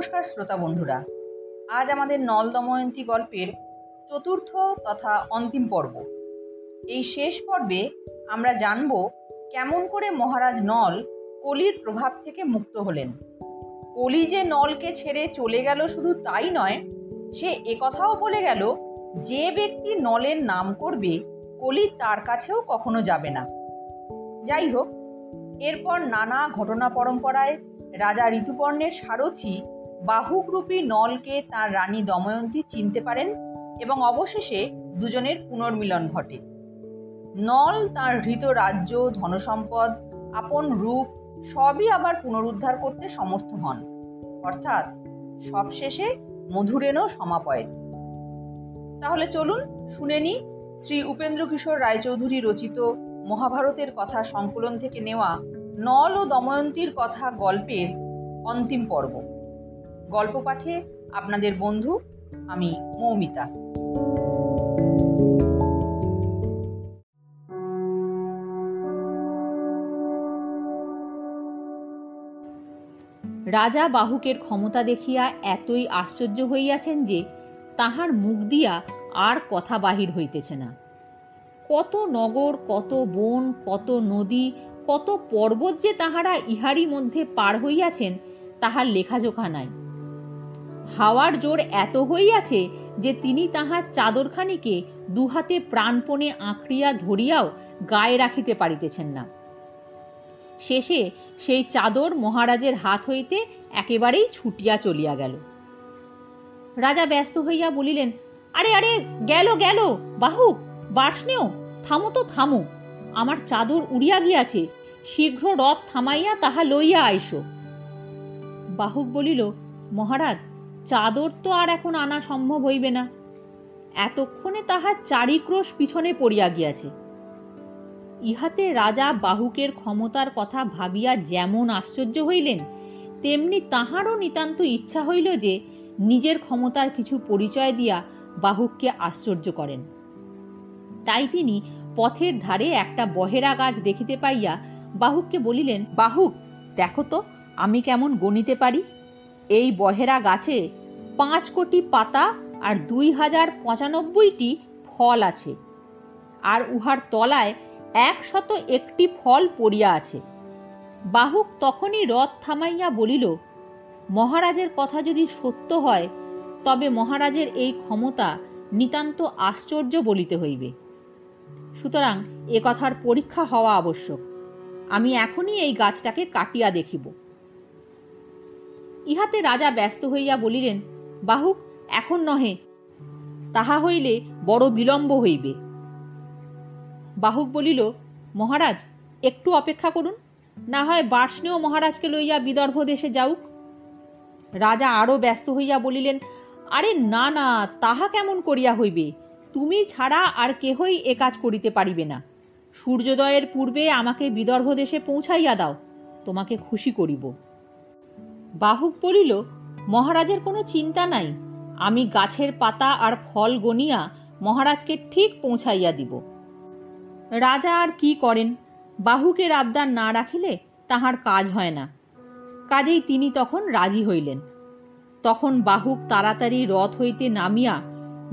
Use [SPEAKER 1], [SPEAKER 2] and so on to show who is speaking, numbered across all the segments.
[SPEAKER 1] নমস্কার শ্রোতা বন্ধুরা। আজ আমাদের নল দময়ন্তী গল্পের চতুর্থ তথা অন্তিম পর্ব। এই শেষ পর্বে আমরা জানব কেমন করে মহারাজ নল কলির প্রভাব থেকে মুক্ত হলেন। কলি যে নলকে ছেড়ে চলে গেল শুধু তাই নয়, সে একথাও বলে গেল, যে ব্যক্তি নলের নাম করবে, কলি তার কাছেও কখনো যাবে না। যাই হোক, এরপর নানা ঘটনা পরম্পরায় রাজা ঋতুপর্ণের সারথি বাহুকরূপী নলকে তার রানী দময়ন্তী চিনতে পারেন এবং অবশেষে দুজনের পুনর্মিলন ঘটে। নল তার হৃত রাজ্য, ধনসম্পদ, আপন রূপ সবই আবার পুনরুদ্ধার করতে সমর্থ হন। অর্থাৎ সবশেষে মধুরেণও সমাপয়েত তাহলে চলুন শুনে নি শ্রী উপেন্দ্র কিশোর রায়চৌধুরী রচিত মহাভারতের কথা সংকলন থেকে নেওয়া নল ও দময়ন্তীর কথা গল্পের অন্তিম পর্ব। গল্প পাঠে আপনাদের বন্ধু আমি মৌমিতা। রাজা বাহুকের ক্ষমতা দেখিয়া এতই আশ্চর্য হইয়াছেন যে তাহার মুখ দিয়া আর কথা বাহির হইতেছে না। কত নগর, কত বন, কত নদী, কত পর্বত যে তাহারা ইহারই মধ্যে পার হইয়াছেন, তাহার লেখাজোখা নাই। হাওয়ার জোর এত হইয়াছে যে তিনি তাহার চাদরখানিকে দুহাতে প্রাণপণে আঁকড়িয়া ধরিয়াও গায়ে রাখিতে পারিতেছেন না। শেষে সেই চাদর মহারাজের হাত হইতে একেবারেই ছুটিয়া চলিয়া গেল। রাজা ব্যস্ত হইয়া বলিলেন, আরে আরে, গেল গেল বাহুক বার্ষ্ণেও থামো তো, থামো, আমার চাদর উড়িয়া গিয়াছে, শীঘ্র রথ থামাইয়া তাহা লইয়া আইস। বাহুক বলিল, মহারাজ চাদর তো আর এখন আনা সম্ভব হইবে না। এতক্ষণে তাহার চারিক্রোশ পিছনে পড়িয়া গিয়াছে। ইহাতে রাজা বাহুকের ক্ষমতার কথা ভাবিয়া যেমন আশ্চর্য হইলেন, তেমনি তাহারও নিতান্ত ইচ্ছা হইল যে নিজের ক্ষমতার কিছু পরিচয় দিয়া বাহুককে আশ্চর্য করেন। তাই তিনি পথের ধারে একটা বহেরা গাছ দেখিতে পাইয়া বাহুককে বলিলেন, বাহুক, দেখো তো, আমি কেমন গণিতে পারি? এই বহেরা গাছে পাঁচ কোটি পাতা আর দুই হাজার পঁচানব্বইটি ফল আছে। আর উহার তলায় একশত একটি ফল পড়িয়া আছে। বাহুক তখনই রথ থামাইয়া বলিল, মহারাজের কথা যদি সত্য হয়, তবে মহারাজের এই ক্ষমতা নিতান্ত আশ্চর্য বলিতে হইবে। সুতরাং এ কথার পরীক্ষা হওয়া আবশ্যক। আমি এখনই এই গাছটাকে কাটিয়া দেখিব। ইহাতে রাজা ব্যস্ত হইয়া বলিলেন বাহুক, এখন নহে। তাহা হইলে বড় বিলম্ব হইবে। বাহুক বলিল, মহারাজ, একটু অপেক্ষা করুন। না হয় বার্ষ্ণেয় মহারাজকে লইয়া বিদর্ভ দেশে যাউক। রাজা আরও ব্যস্ত হইয়া বলিলেন, আরে না না, তাহা কেমন করিয়া হইবে? তুমি ছাড়া আর কেহই এ কাজ করিতে পারিবে না। সূর্যোদয়ের পূর্বে আমাকে বিদর্ভ দেশে পৌঁছাইয়া দাও, তোমাকে খুশি করিব। বাহুক বলিল মহারাজের কোনো চিন্তা নাই। আমি গাছের পাতা আর ফল গনিয়া মহারাজকে ঠিক পৌঁছাইয়া দিব। রাজা আর কি করেন? বাহুকে আবদার না রাখিলে তাহার কাজ হয় না। কাজেই তিনি তখন রাজি হইলেন। তখন বাহুক তাড়াতাড়ি রথ হইতে নামিয়া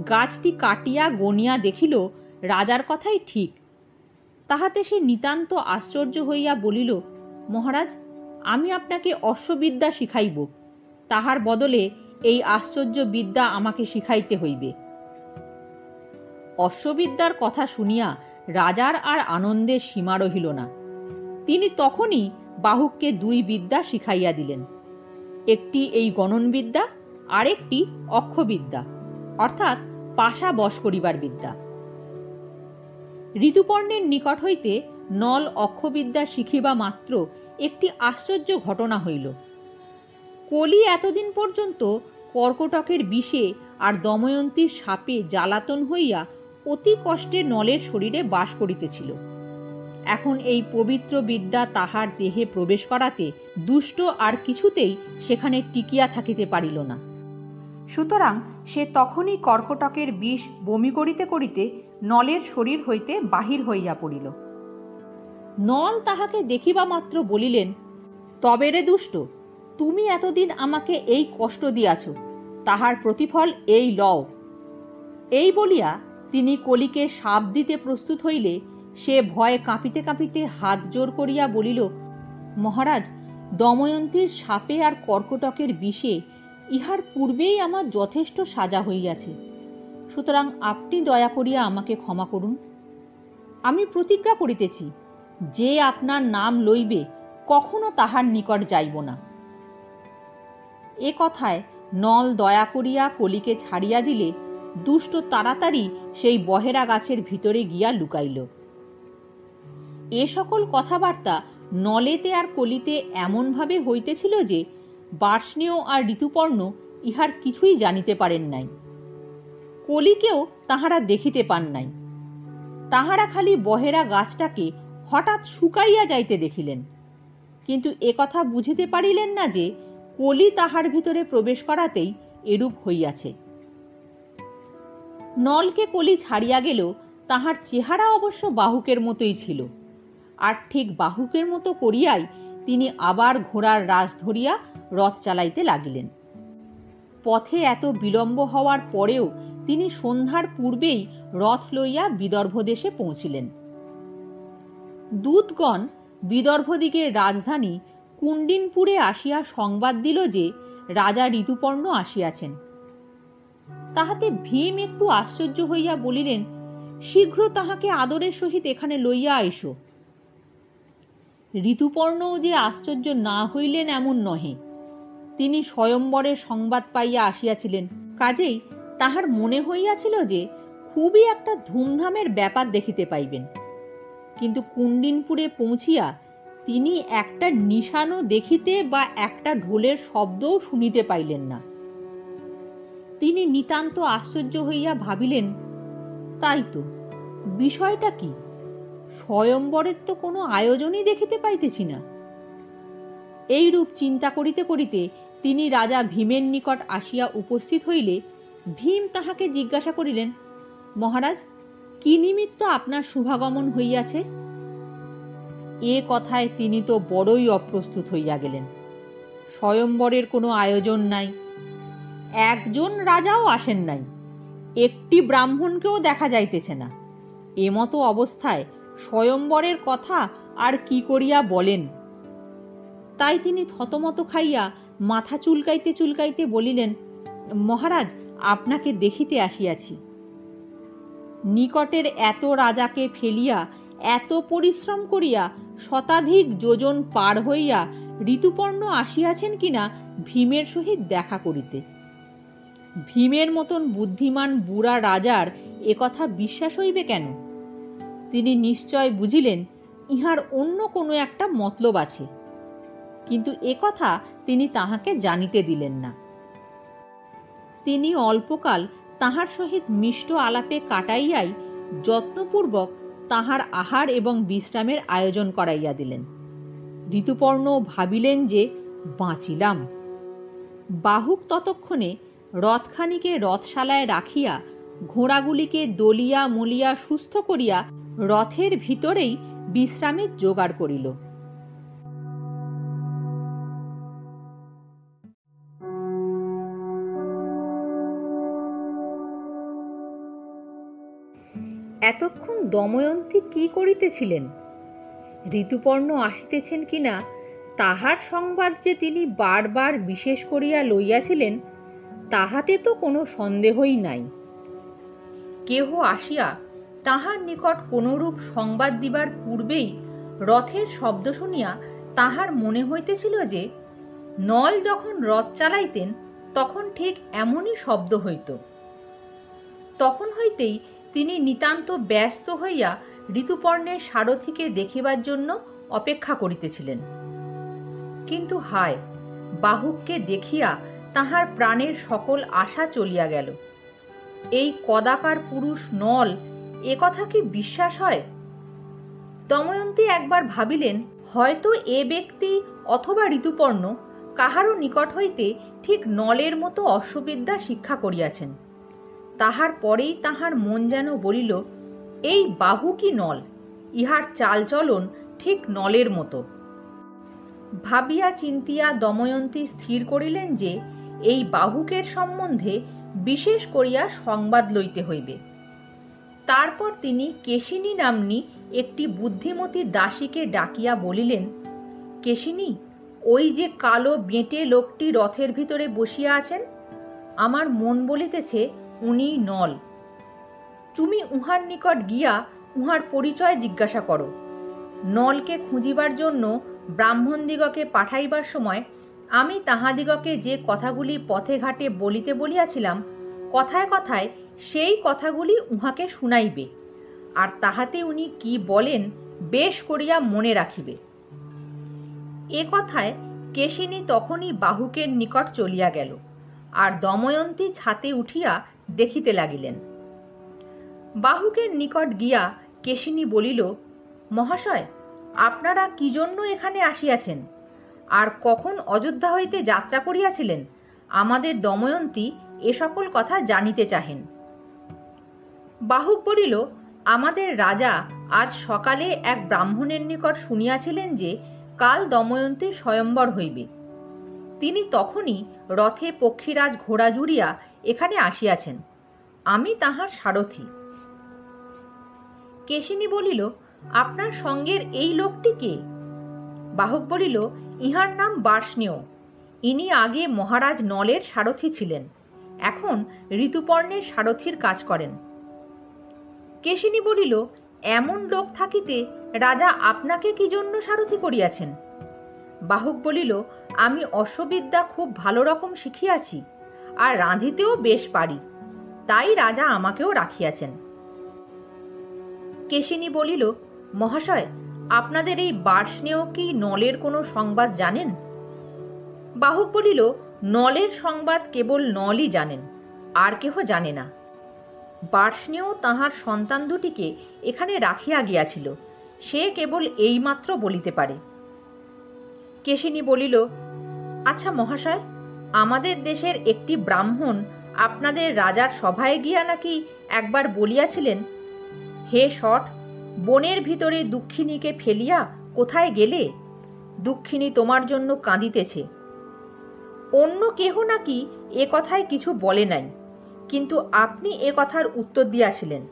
[SPEAKER 1] গাছটি কাটিয়া গনিয়া দেখিল রাজার কথাই ঠিক। তাহাতে সে নিতান্ত আশ্চর্য হইয়া বলিল, মহারাজ, আমি আপনাকে অশ্ববিদ্যা শিখাইব। তাহার বদলে এই আশ্চর্য বিদ্যা আমাকে শিখাইতে হইবে। অশ্ববিদ্যার কথা শুনিয়া রাজার আর আনন্দের সীমা রহিল না। তিনি তখনই বাহুককে দুই বিদ্যা শিখাইয়া দিলেন। একটি এই গণনবিদ্যা, আরেকটি অক্ষবিদ্যা, অর্থাৎ পাশা বশ করিবার বিদ্যা। ঋতুপর্ণের নিকট হইতে নল অক্ষবিদ্যা শিখিবা মাত্র একটি আশ্চর্য ঘটনা হইল। কলি এতদিন পর্যন্ত কর্কটকের বিষে আর দময়ন্তীর সাপে জ্বালাতন হইয়া অতি কষ্টে নলের শরীরে বাস করিতেছিল। এখন এই পবিত্র বিদ্যা তাহার দেহে প্রবেশ করাতে দুষ্ট আর কিছুতেই সেখানে টিকিয়া থাকিতে পারিল না। সুতরাং সে তখনই কর্কটকের বিষ বমি করিতে করিতে নলের শরীর হইতে বাহির হইয়া পড়িল। নল তাহাকে দেখিবা মাত্র বলিলেন, তবে রে দুষ্ট তুমি এতদিন আমাকে এই কষ্ট দিয়াছ, তাহার প্রতিফল এই লও। এই বলিয়া তিনি কলিকে সাপ দিতে প্রস্তুত হইলে সে ভয়ে কাঁপিতে কাঁপিতে হাত জোর করিয়া বলিল, মহারাজ, দময়ন্তীর সাপে আর কর্কটকের বিষে ইহার পূর্বেই আমার যথেষ্ট সাজা হইয়াছে। সুতরাং আপনি দয়া করিয়া আমাকে ক্ষমা করুন। আমি প্রতিজ্ঞা করিতেছি, যে আপনার নাম লইবে, কখনো তাহার নিকট যাইব না। এ কথায় নল দয়া করিয়া কলিকে ছাড়িয়া দিলে দুষ্ট তাড়াতাড়ি সেই বহেরা গাছের ভিতরে গিয়া লুকাইল। এ সকল কথাবার্তা নলেতে আর কলিতে এমনভাবে হইতেছিল যে বার্ষ্ণেয় আর ঋতুপর্ণ ইহার কিছুই জানিতে পারেন নাই। কলিকেও তাহারা দেখিতে পান নাই। তাহারা খালি বহেরা গাছটাকে হঠাৎ শুকাইয়া যাইতে দেখিলেন। কিন্তু একথা বুঝিতে পারিলেন না যে কলি তাহার ভিতরে প্রবেশ করাতেই এরূপ হইয়াছে। নলকে কলি ছাড়িয়া গেল, তাহার চেহারা অবশ্য বাহুকের মতোই ছিল। আর ঠিক বাহুকের মতো করিয়াই তিনি আবার ঘোড়ার রাস ধরিয়া রথ চালাইতে লাগিলেন। পথে এত বিলম্ব হওয়ার পরেও তিনি সন্ধ্যার পূর্বেই রথ লইয়া বিদর্ভ দেশে পৌঁছিলেন। দূতগণ বিদর্ভদিগের রাজধানী কুণ্ডিনপুরে আসিয়া সংবাদ দিল যে রাজা ঋতুপর্ণ আসিয়াছেন। তাহাতে ভীম একটু আশ্চর্য হইয়া বলিলেন, শীঘ্র তাহাকে আদরের সহিত এখানে লইয়া আইসো। ঋতুপর্ণও যে আশ্চর্য না হইলেন এমন নহে। তিনি স্বয়ম্বরের সংবাদ পাইয়া আসিয়াছিলেন। কাজেই তাহার মনে হইয়াছিল যে খুবই একটা ধুমধামের ব্যাপার দেখিতে পাইবেন। কিন্তু কুণ্ডিনপুরে পৌঁছিয়া তিনি একটা নিশানও দেখিতে বা একটা ঢোলের শব্দও শুনিতে পাইলেন না। তিনি নিতান্ত আশ্চর্য হইয়া ভাবিলেন, তাই তো, বিষয়টা কি? স্বয়ম্বরের তো কোনো আয়োজনই দেখিতে পাইতেছি না। এইরূপ চিন্তা করিতে করিতে তিনি রাজা ভীমের নিকট আসিয়া উপস্থিত হইলে ভীম তাহাকে জিজ্ঞাসা করিলেন, মহারাজ, কি নিমিত্ত আপনার শুভাগমন হইয়াছে? এ কথায় তিনি তো বড়ই অপ্রস্তুত হইয়া গেলেন। স্বয়ম্বরের কোনো আয়োজন নাই। একজন রাজাও আসেন নাই। একটি ব্রাহ্মণকেও দেখা যাইতেছে না। এমতো অবস্থায় স্বয়ম্বরের কথা আর কি করিয়া বলেন? তাই তিনি থতমত খাইয়া মাথা চুলকাইতে চুলকাইতে বলিলেন, মহারাজ, আপনাকে দেখিতে আসিয়াছি। নিকটের এত রাজাকে ফেলিয়া এত পরিশ্রম করিয়া শতাধিক যোজন পার হইয়া ঋতুপর্ণ আসিয়াছেন কিনা ভীমের সহিত দেখা করিতে। ভীমের মতন বুদ্ধিমান বুড়া রাজার একথা বিশ্বাস হইবে কেন? তিনি নিশ্চয় বুঝিলেন ইহার অন্য কোনো একটা মতলব আছে, কিন্তু একথা তিনি তাহাকে জানিতে দিলেন না। তিনি অল্পকাল তাহার সহিত মিষ্ট আলাপে কাটাইয়াই যত্নপূর্বক তাহার আহার এবং বিশ্রামের আয়োজন করাইয়া দিলেন। ঋতুপর্ণ ভাবিলেন যে, বাঁচিলাম। বাহুক ততক্ষণে রথখানিকে রথশালায় রাখিয়া ঘোড়াগুলিকে দলিয়া মলিয়া সুস্থ করিয়া রথের ভিতরেই বিশ্রামের জোগাড় করিল। দময়ন্তী কি করিতেছিলেন? ঋতুপর্ণ আসিতেছেন কিনা তাহার সংবাদ যে তিনি বারবার বিশেষ করিয়া লইয়াছিলেন, তাহাতে তো কোনো সন্দেহই নাই। কেহ আসিয়া তাহার নিকট কোনরূপ সংবাদ দিবার পূর্বেই রথের শব্দ শুনিয়া তাহার মনে হইতেছিল যে, নল যখন রথ চালাইতেন, তখন ঠিক এমনই শব্দ হইত। তখন হইতেই তিনি নিতান্ত ব্যস্ত হইয়া ঋতুপর্ণের সারথিকে দেখিবার জন্য অপেক্ষা করিতেছিলেন। কিন্তু হায়, বাহুককে দেখিয়া তাহার প্রাণের সকল আশা চলিয়া গেল। এই কদাকার পুরুষ নল, এ কথা কি বিশ্বাস হয়? দময়ন্তী একবার ভাবিলেন, হয়তো এ ব্যক্তি অথবা ঋতুপর্ণ কাহারও নিকট হইতে ঠিক নলের মতো অশ্ববিদ্যা শিক্ষা করিয়াছেন। তাহার পরেই তাহার মন যেন বলিল, এই বাহু কি নল? ইহার চালচলন ঠিক নলের মতো। ভাবিয়া চিন্তিয়া দময়ন্তী স্থির করিলেন যে, এই বাহুকের সম্বন্ধে বিশেষ করিয়া সংবাদ লইতে হইবে। তারপর তিনি কেশিনী নাম্নী একটি বুদ্ধিমতী দাসীকে ডাকিয়া বলিলেন, কেশিনী, ওই যে কালো বেঁটে লোকটি রথের ভিতরে বসিয়া আছেন? আমার মন বলিতেছে উনি নল। তুমি উহার নিকট গিয়া উহার পরিচয় জিজ্ঞাসা করো। নলকে খুঁজিবার জন্য ব্রাহ্মণদিগকে পাঠাইবার সময় আমি তাহাদিগকে যে কথাগুলি পথে ঘাটে বলিতে বলিয়াছিলাম, কথায় কথায় সেই কথাগুলি উহাকে শুনাইবে। আর তাহাতে উনি কি বলেন, বেশ করিয়া মনে রাখিবে। এ কথায় কেশিনী তখনই বাহুকের নিকট চলিয়া গেল। আর দময়ন্তী ছাতে উঠিয়া দেখিতে লাগিলেন। বাহুকের নিকট গিয়া কেশিনী বলিল, মহাশয়, আপনারা কি জন্য এখানে আসিয়াছেন? আর কখন অযোধ্যা হইতে যাত্রা করিয়াছিলেন? আমাদের দময়ন্তী এ সকল কথা জানিতে চাহেন। বাহুক বলিল, আমাদের রাজা আজ সকালে এক ব্রাহ্মণের নিকট শুনিয়াছিলেন যে কাল দময়ন্তীর স্বয়ম্বর হইবে। তিনি তখনই রথে পক্ষীরাজ ঘোড়া জুড়িয়া এখানে আসিয়াছেন। আমি তাহার সারথি। কেশিনী বলিল, আপনার সঙ্গের এই লোকটি কে? বাহক বলিল, ইহার নাম বার্ষ্ণেয়। ইনি আগে মহারাজ নলের সারথি ছিলেন। এখন ঋতুপর্ণের সারথির কাজ করেন। কেশিনী বলিল, এমন লোক থাকিতে রাজা আপনাকে কি জন্য সারথি করিয়াছেন? বাহক বলিল, আমি অশ্ববিদ্যা খুব ভালো রকম শিখিয়াছি। আর রাঁধিতেও বেশ পারি, তাই রাজা আমাকেও রাখিয়াছেন। কেশিনী বলিল, মহাশয়, আপনাদের এই বার্ষ্ণেয় কি নলের কোনো সংবাদ জানেন? বাহক বলিল, নলের সংবাদ কেবল নলই জানেন, আর কেহ জানে না। বার্ষ্ণেয় তাহার সন্তান দুটিকে এখানে রাখিয়া গিয়াছিল, সে কেবল এইমাত্র বলিতে পারে। কেশিনী বলিল আচ্ছা মহাশয় আমাদের দেশের একটি ব্রাহ্মণ আপনাদের রাজার সভায় গিয়া নাকি একবার বলিয়াছিলেন, হে শট, বনের ভিতরে দুঃখিনীকে ফেলিয়া কোথায় গেলে? দুঃখিনী তোমার জন্য কাঁদিতেছে। অন্য কেহ নাকি এ কথায় কিছু বলে নাই, কিন্তু আপনি এ কথার উত্তর দিয়াছিলেন।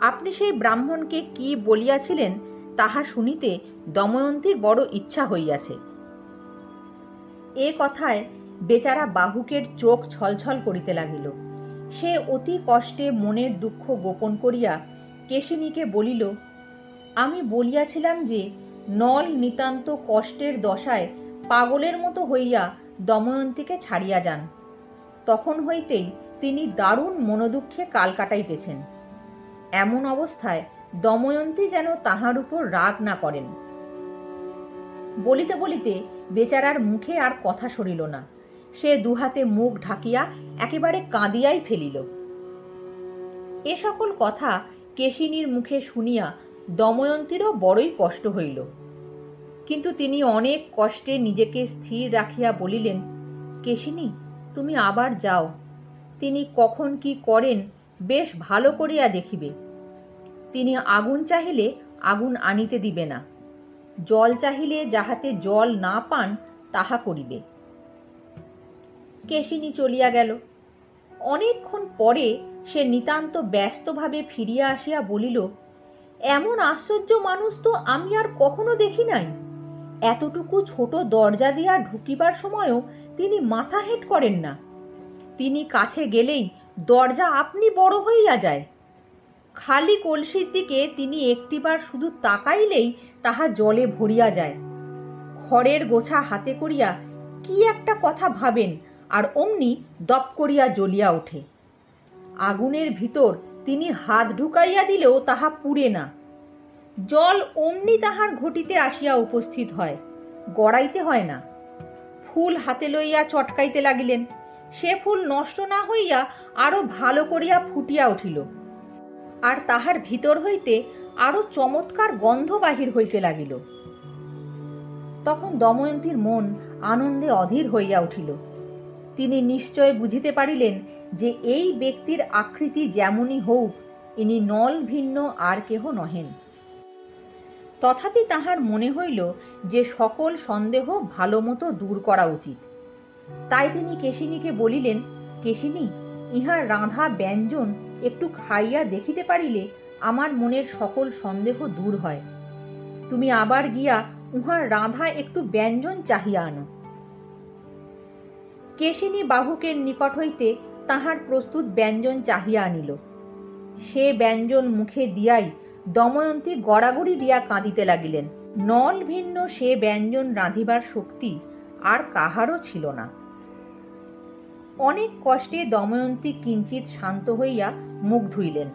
[SPEAKER 1] আপনি সেই ব্রাহ্মণকে কি বলিয়াছিলেন তাহা শুনিতে দময়ন্তীর বড় ইচ্ছা হইয়াছে। এ কথায় বেচারা বাহুকের চোখ ছলছল করিতে লাগিল। সে অতি কষ্টে মনের দুঃখ গোপন করিয়া কেশিনীকে বলিল, আমি বলিয়াছিলাম যে, নল নিতান্ত কষ্টের দশায় পাগলের মতো হইয়া দময়ন্তীকে ছাড়িয়া যান। তখন হইতেই তিনি দারুণ মনোদুঃখে কাল কাটাইতেছেন। এমন অবস্থায় দময়ন্তী যেন তাহার উপর রাগ না করেন। বলিতে বলিতে বেচারার মুখে আর কথা সরিল না। সে দুহাতে মুখ ঢাকিয়া একেবারে কাঁদিয়াই ফেলিল। এ সকল কথা কেশিনীর মুখে শুনিয়া দময়ন্তীরও বড়ই কষ্ট হইল। কিন্তু তিনি অনেক কষ্টে নিজেকে স্থির রাখিয়া বলিলেন, কেশিনী, তুমি আবার যাও। তিনি কখন কি করেন বেশ ভালো করিয়া দেখিবে। তিনি আগুন চাহিলে আগুন আনিতে দিবে না। জল চাহিলে যাহাতে জল না পান, তাহা করিবে। কেশিনী চলিয়া গেল। অনেকক্ষণ পরে সে নিতান্ত ব্যস্তভাবে ফিরিয়া আসিয়া বলিল, এমন আশ্চর্য মানুষ তো আমি আর কখনো দেখি নাই। এতটুকু ছোট দরজা দিয়া ঢুকিবার সময়ও তিনি মাথা হেট করেন না। তিনি কাছে গেলেই দরজা আপনি বড় হইয়া যায়। খালি কলসির দিকে তিনি একটিবার শুধু তাকাইলেই তাহা জলে ভরিয়া যায়। খড়ের গোছা হাতে করিয়া কি একটা কথা ভাবেন আর অমনি দপ করিয়া জ্বলিয়া ওঠে। আগুনের ভিতর তিনি হাত ঢুকাইয়া দিলেও তাহা পুড়ে না। জল অমনি তাহার ঘটিতে আসিয়া উপস্থিত হয়, গড়াইতে হয় না। ফুল হাতে লইয়া চটকাইতে লাগিলেন। সে ফুল নষ্ট না হইয়া আরও ভালো করিয়া ফুটিয়া উঠিল। আর তাহার ভিতর হইতে আরও চমৎকার গন্ধ বাহির হইতে লাগিল। তখন দময়ন্তীর মন আনন্দে অধীর হইয়া উঠিল। তিনি নিশ্চয় বুঝিতে পারিলেন যে এই ব্যক্তির আকৃতি যেমনই হোক ইনি নল ভিন্ন আর কেহ নহেন। তথাপি তাহার মনে হইল যে সকল সন্দেহ ভালো মতো দূর করা উচিত। তাই তিনি কেশিনীকে বলিলেন, কেশিনী, ইহার রাঁধা ব্যঞ্জন একটু খাইয়া দেখিতে পারিলে আমার মনের সকল সন্দেহ দূর হয়। তুমি আবার গিয়া উহার রাঁধা একটু ব্যঞ্জন চাহিয়া আনো। কেশিনী বাহুকের নিকট হইতে তাহার প্রস্তুত ব্যঞ্জন চাহিয়া আনিল। সে ব্যঞ্জন মুখে দিয়াই দময়ন্তী গড়াগড়ি দিয়া কাঁদিতে লাগিলেন। নল ভিন্ন সে ব্যঞ্জন রাঁধিবার শক্তি আর কাহারও ছিল না। অনেক কষ্টে দময়ন্তী কিঞ্চিত শান্ত হইয়া মুখ ধুইলেন।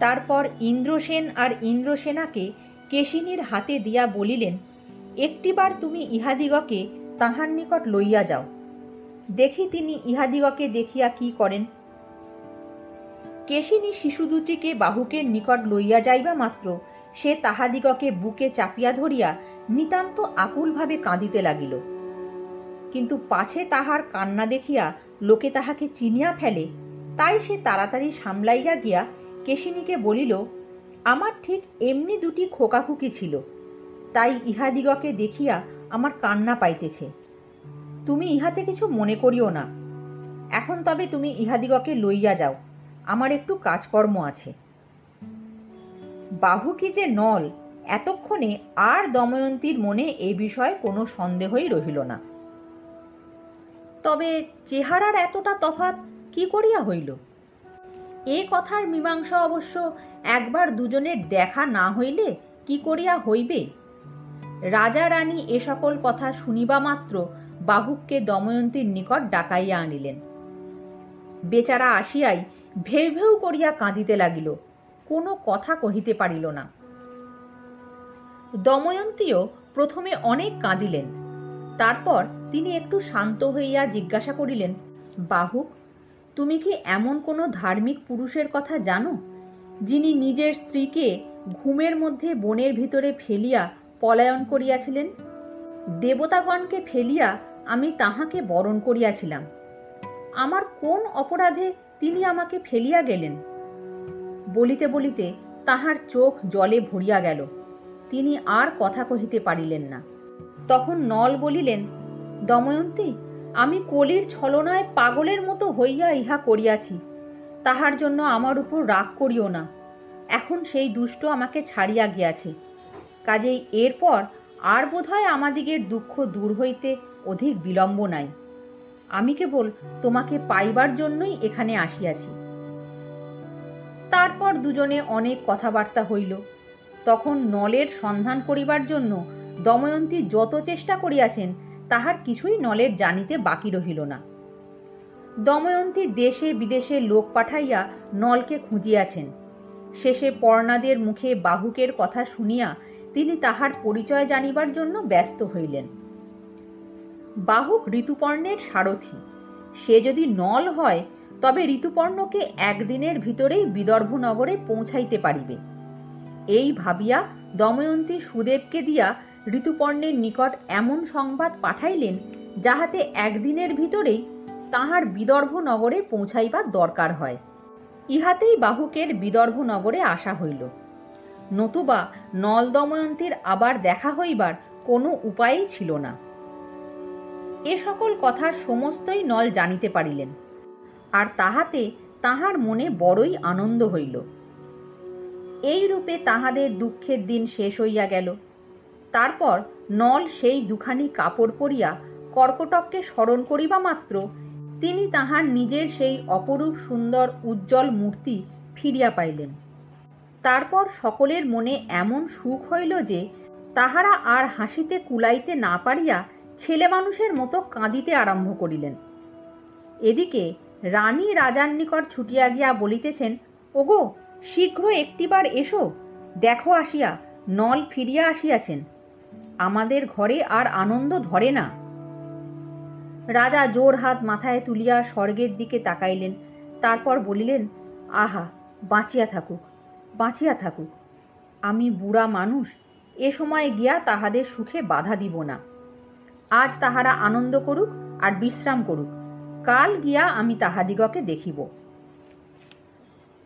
[SPEAKER 1] তারপর ইন্দ্রসেন আর ইন্দ্রসেনাকে কেশিনীর হাতে দিয়া বলিলেন, একটিবার তুমি ইহাদিগকে তাহার নিকট লইয়া যাও। দেখি তিনি ইহাদিগকে দেখিয়া কি করেন। কেশিনী শিশু দুটিকে বাহুকের নিকট লইয়া যাইবা মাত্র, সে তাহাদিগকে বুকে চাপিয়া ধরিয়া নিতান্ত আকুলভাবে কাঁদিতে লাগিল। কিন্তু পাছে তাহার কান্না দেখিয়া লোকে তাহাকে চিনিয়া ফেলে, তাই সে তাড়াতাড়ি সামলাইয়া গিয়া কেশিনীকে বলিল, আমার ঠিক এমনি দুটি খোকাখুকি ছিল, তাই ইহাদিগকে দেখিয়া আমার কান্না পাইতেছে। তুমি ইহাতে কিছু মনে করিও না। এখন তবে তুমি ইহাদিগকে লইয়া যাও। আমার একটু কাজকর্ম আছে। বাহুকি যে নল, এতক্ষণে আর দময়ন্তীর মনে এ বিষয়ে কোনো সন্দেহই রহিল না। তবে চেহারার এতটা তফাত কি করিয়া হইল? এ কথার মীমাংসা অবশ্য একবার দুজনের দেখা না হইলে কি করিয়া হইবে? রাজা রানী এ সকল কথা শুনিবা মাত্র বাহুককে দময়ন্তীর নিকট ডাকাইয়া আনিলেন। বেচারা আসিয়াই ভেউ ভেউ করিয়া কাঁদিতে লাগিল, কোনো কথা কহিতে পারিল না। দময়ন্তীও প্রথমে অনেক কাঁদিলেন, তারপর তিনি একটু শান্ত হইয়া জিজ্ঞাসা করিলেন বাহুক তুমি কি এমন কোনো ধার্মিক পুরুষের কথা জানো, যিনি নিজের স্ত্রীকে ঘুমের মধ্যে বনের ভিতরে ফেলিয়া পলায়ন করিয়াছিলেন? দেবতাগণকে ফেলিয়া আমি তাহাকে বরণ করিয়াছিলাম। আমার কোন অপরাধে তিনি আমাকে ফেলিয়া গেলেন? বলিতে বলিতে তাহার চোখ জলে ভরিয়া গেল। তিনি আর কথা কহিতে পারিলেন না। তখন নল বলিলেন, দময়ন্তী, আমি কলির ছলনায় পাগলের মতো হইয়া ইহা করিয়াছি। তাহার জন্য আমার উপর রাগ করিও না। এখন সেই দুষ্ট আমাকে ছাড়িয়া গিয়াছে। কাজেই এরপর আর বোধহয় আমাদিগের দুঃখ দূর হইতে অধিক বিলম্ব নাই। আমি কেবল তোমাকে পাইবার জন্যই এখানে আসিয়াছি। তারপর দুজনে অনেক কথাবার্তা হইল। তখন নলের সন্ধান করিবার জন্য দময়ন্তী যত চেষ্টা করিয়াছেন, তাহার কিছুই নলের জানিতে বাকি রহিল না। দময়ন্তী দেশে বিদেশে লোক পাঠাইয়া নলকে খুঁজিয়াছেন। শেষে পর্ণাদের মুখে বাহুকের কথা শুনিয়া তিনি তাহার পরিচয় জানিবার জন্য ব্যস্ত হইলেন। বাহুক ঋতুপর্ণের সারথি। সে যদি নল হয়, তবে ঋতুপর্ণকে একদিনের ভিতরেই বিদর্ভ নগরে পৌঁছাইতে পারিবে। এই ভাবিয়া দময়ন্তী সুদেবকে দিয়া ঋতুপর্ণের নিকট এমন সংবাদ পাঠাইলেন, যাহাতে একদিনের ভিতরেই তাহার বিদর্ভ নগরে পৌঁছাইবার দরকার হয়। ইহাতেই বাহুকের বিদর্ভ নগরে আসা হইল। নতুবা নল দময়ন্তীর আবার দেখা হইবার কোনো উপায়ই ছিল না। এ সকল কথার সমস্তই নল জানিতে পারিলেন। আর তাহাতে তাহার মনে বড়ই আনন্দ হইল। এই রূপে তাহাদের দুঃখের দিন শেষ হইয়া গেল। তারপর নল সেই দুখানি কাপড় পরিয়া কর্কটককে স্মরণ করিবা মাত্র তিনি তাহার নিজের সেই অপরূপ সুন্দর উজ্জ্বল মূর্তি ফিরিয়া পাইলেন। তারপর সকলের মনে এমন সুখ হইল যে, তাহারা আর হাসিতে কুলাইতে না পারিয়া ছেলে মানুষের মতো কাঁদিতে আরম্ভ করিলেন। এদিকে রানী রাজার নিকট ছুটিয়া গিয়া বলিতেছেন, ওগো, শীঘ্র একটিবার এসো, দেখো আসিয়া, নল ফিরিয়া আসিয়াছেন। আমাদের ঘরে আর আনন্দ ধরে না। রাজা জোর হাত মাথায় তুলিয়া স্বর্গের দিকে তাকাইলেন, তারপর বলিলেন, আহা, বাঁচিয়া থাকুক বাঁচিয়া থাকুক। আমি বুড়া মানুষ, এ সময় গিয়া তাহাদের সুখে বাধা দিব না। আজ তাহারা আনন্দ করুক আর বিশ্রাম করুক। কাল গিয়া আমি তাহাদিগকে দেখিব।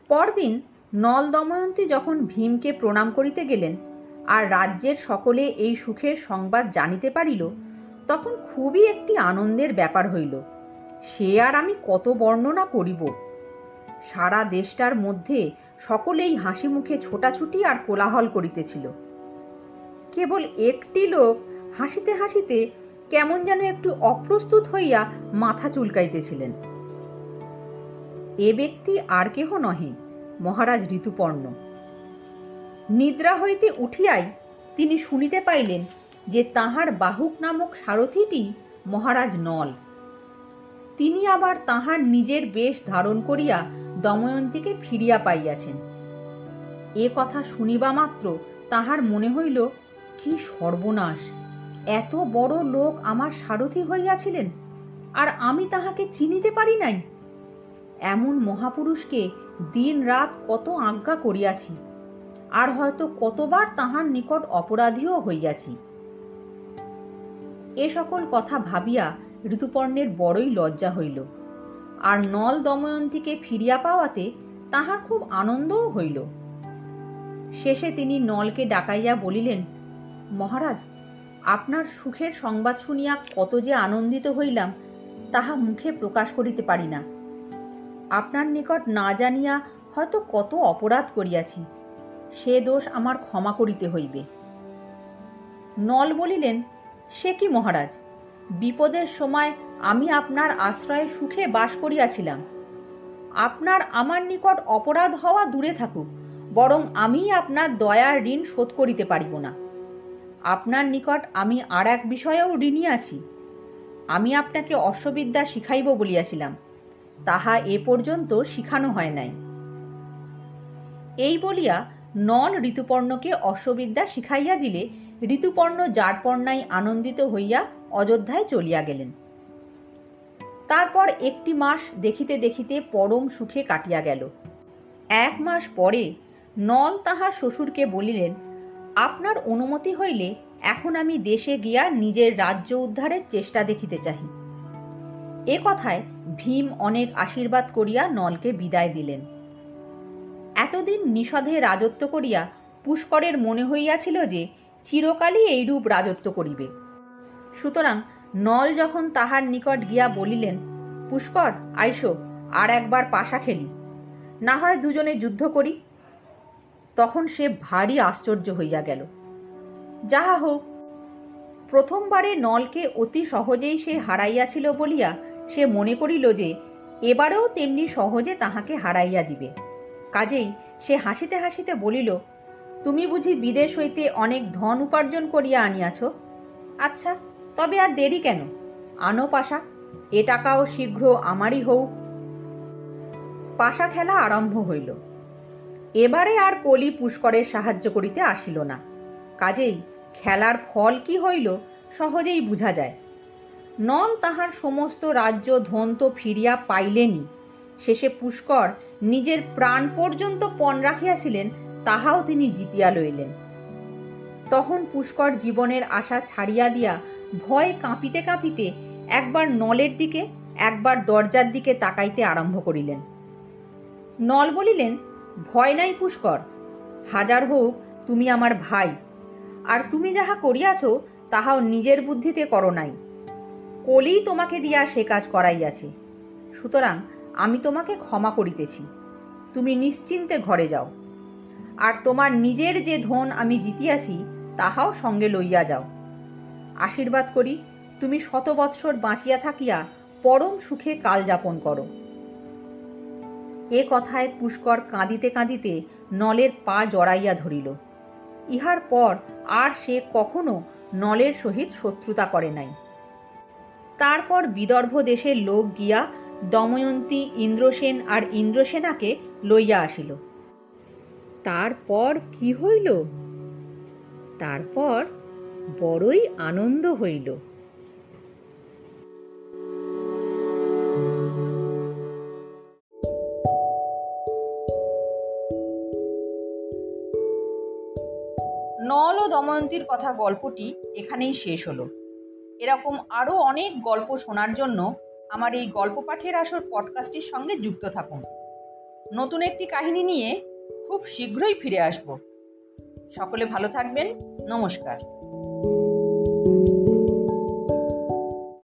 [SPEAKER 1] পরদিন নল দময়ন্তী যখন ভীমকে প্রণাম করিতে গেলেন আর রাজ্যের সকলে এই সুখের সংবাদ জানিতে পারিল, তখন খুবই একটি আনন্দের ব্যাপার হইল। সে আর আমি কত বর্ণনা করিব। সারা দেশটার মধ্যে সকলেই হাসি মুখে ছোটাছুটি আর কোলাহল করিতেছিল। কেবল একটি লোক হাসিতে হাসিতে কেমন যেন একটু অপ্রস্তুত হইয়া মাথা চুলকাইতেছিলেন। এ ব্যক্তি আর কেহ নহে, মহারাজ ঋতুপর্ণ। নিদ্রা হইতে উঠিয়াই তিনি শুনিতে পাইলেন যে তাহার বাহুক নামক সারথিটি মহারাজ নল। তিনি আবার তাহার নিজের বেশ ধারণ করিয়া দময়ন্তীকে ফিরিয়া পাইয়াছেন। এ কথা শুনিবা মাত্র তাহার মনে হইল, কি সর্বনাশ! এত বড় লোক আমার সারথি হইয়াছিলেন, আর আমি তাহাকে চিনিতে পারি নাই। এমন মহাপুরুষকে দিন রাত কত আজ্ঞা করিয়াছি, আর হয়তো কতবার তাহার নিকট অপরাধীও হইয়াছি। এ সকল কথা ভাবিয়া ঋতুপর্ণের বড়ই লজ্জা হইল। আর নল দময়ন্তীকে ফিরিয়া পাওয়াতে তাহার খুব আনন্দও হইল। শেষে তিনি নলকে ডাকাইয়া বলিলেন, মহারাজ, আপনার সুখের সংবাদ শুনিয়া কত যে আনন্দিত হইলাম, তাহা মুখে প্রকাশ করিতে পারি না। আপনার নিকট না জানিয়া হয়তো কত অপরাধ করিয়াছি, সে দোষ আমার ক্ষমা করিতে হইবে। নল বলিলেন, সে কি মহারাজ? বিপদের সময় আমি আপনার আশ্রয়ে সুখে বাস করিয়াছিলাম। আপনার আমার নিকট অপরাধ হওয়া দূরে থাকুক, বরং আমি আপনার দয়ার ঋণ শোধ করিতে পারিব না। আপনার নিকট আমি আর এক বিষয়েও ঋণী আছি। আমি আপনাকে অশ্ববিদ্যা শিখাইব বলিয়াছিলাম, তাহা এ পর্যন্ত শিখানো হয় নাই। এই বলিয়া নল ঋতুপর্ণকে অশ্ববিদ্যা শিখাইয়া দিলে, ঋতুপর্ণ জাটপর্ণায় আনন্দিত হইয়া অযোধ্যায় চলিয়া গেলেন। তারপর একটি মাস দেখিতে দেখিতে পরম সুখে কাটিয়া গেল। এক মাস পরে নল তাহার শ্বশুরকে বলিলেন, আপনার অনুমতি হইলে এখন আমি দেশে গিয়া নিজের রাজ্য উদ্ধারের চেষ্টা দেখিতে চাহি। এ কথায় ভীম অনেক আশীর্বাদ করিয়া নলকে বিদায় দিলেন। এতদিন নিষধে রাজত্ব করিয়া পুষ্করের মনে হইয়াছিল যে, চিরকালই এইরূপ রাজত্ব করিবে। সুতরাং নল যখন তাহার নিকট গিয়া বলিলেন, পুষ্কর, আইসো, আর একবার পাশা খেলি। না হয় দুজনে যুদ্ধ করি। তখন সে ভারী আশ্চর্য হইয়া গেল। যাহা হোক, প্রথমবারে নলকে অতি সহজেই সে হারাইয়াছিল বলিয়া সে মনে করিল যে, এবারেও তেমনি সহজে তাহাকে হারাইয়া দিবে। কাজেই সে হাসিতে হাসিতে বলিল, তুমি বুঝি বিদেশ হইতে অনেক ধন উপার্জন করিয়া আনিয়াছ? আচ্ছা তবে আর দেরি কেন? আনো পাশা, এ টাকাও শীঘ্র আমারই হোক পাশা খেলা আরম্ভ হইল। এবারে আর কলি পুষ্করের সাহায্য করিতে আসিল না। কাজেই খেলার ফল কি হইল সহজেই বুঝা যায়। নল তাহার সমস্ত রাজ্য ধন তো ফিরিয়া পাইলেনি। শেষে পুষ্কর নিজের প্রাণ পর্যন্ত পণ রাখিয়াছিলেন, তাহাও তিনি জিতিয়া লইলেন। তখন পুষ্কর জীবনের আশা ছাড়িয়া দিয়া ভয় কাঁপিতে কাঁপিতে একবার নলের দিকে, একবার দরজার দিকে তাকাইতে আরম্ভ করিলেন। নল বলিলেন, ভয় নাই পুষ্কর। হাজার হোক, তুমি আমার ভাই। আর তুমি যাহা করিয়াছ, তাহাও নিজের বুদ্ধিতে করো নাই। কলি তোমাকে দিয়া সে কাজ করাইয়াছে। সুতরাং আমি তোমাকে ক্ষমা করিতেছি। তুমি নিশ্চিন্তে ঘরে যাও। আর তোমার নিজের যে ধন আমি জিতিয়াছি তাহাও সঙ্গে লইয়া যাও। আশীর্বাদ করি, তুমি শত বৎসর বাঁচিয়া থাকিয়া পরম সুখে কাল যাপন করো। এ কথায় পুষ্কর কাঁদিতে কাঁদিতে নলের পা জড়াইয়া ধরিল। ইহার পর আর সে কখনো নলের সহিত শত্রুতা করে নাই। তারপর বিদর্ভ দেশের লোক গিয়া দময়ন্তী ইন্দ্রসেন আর ইন্দ্রসেনাকে লইয়া আসিল। তারপর কি হইল? তারপর বড়ই আনন্দ হইল। নল ও দময়ন্তীর কথা গল্পটি এখানেই শেষ হলো। এরকম আরও অনেক গল্প শোনার জন্য আমার এই গল্প পাঠের আসর পডকাস্টটির সঙ্গে যুক্ত থাকুন। নতুন একটি কাহিনী নিয়ে খুব শীঘ্রই ফিরে আসব।
[SPEAKER 2] সকলে ভালো থাকবেন। নমস্কার।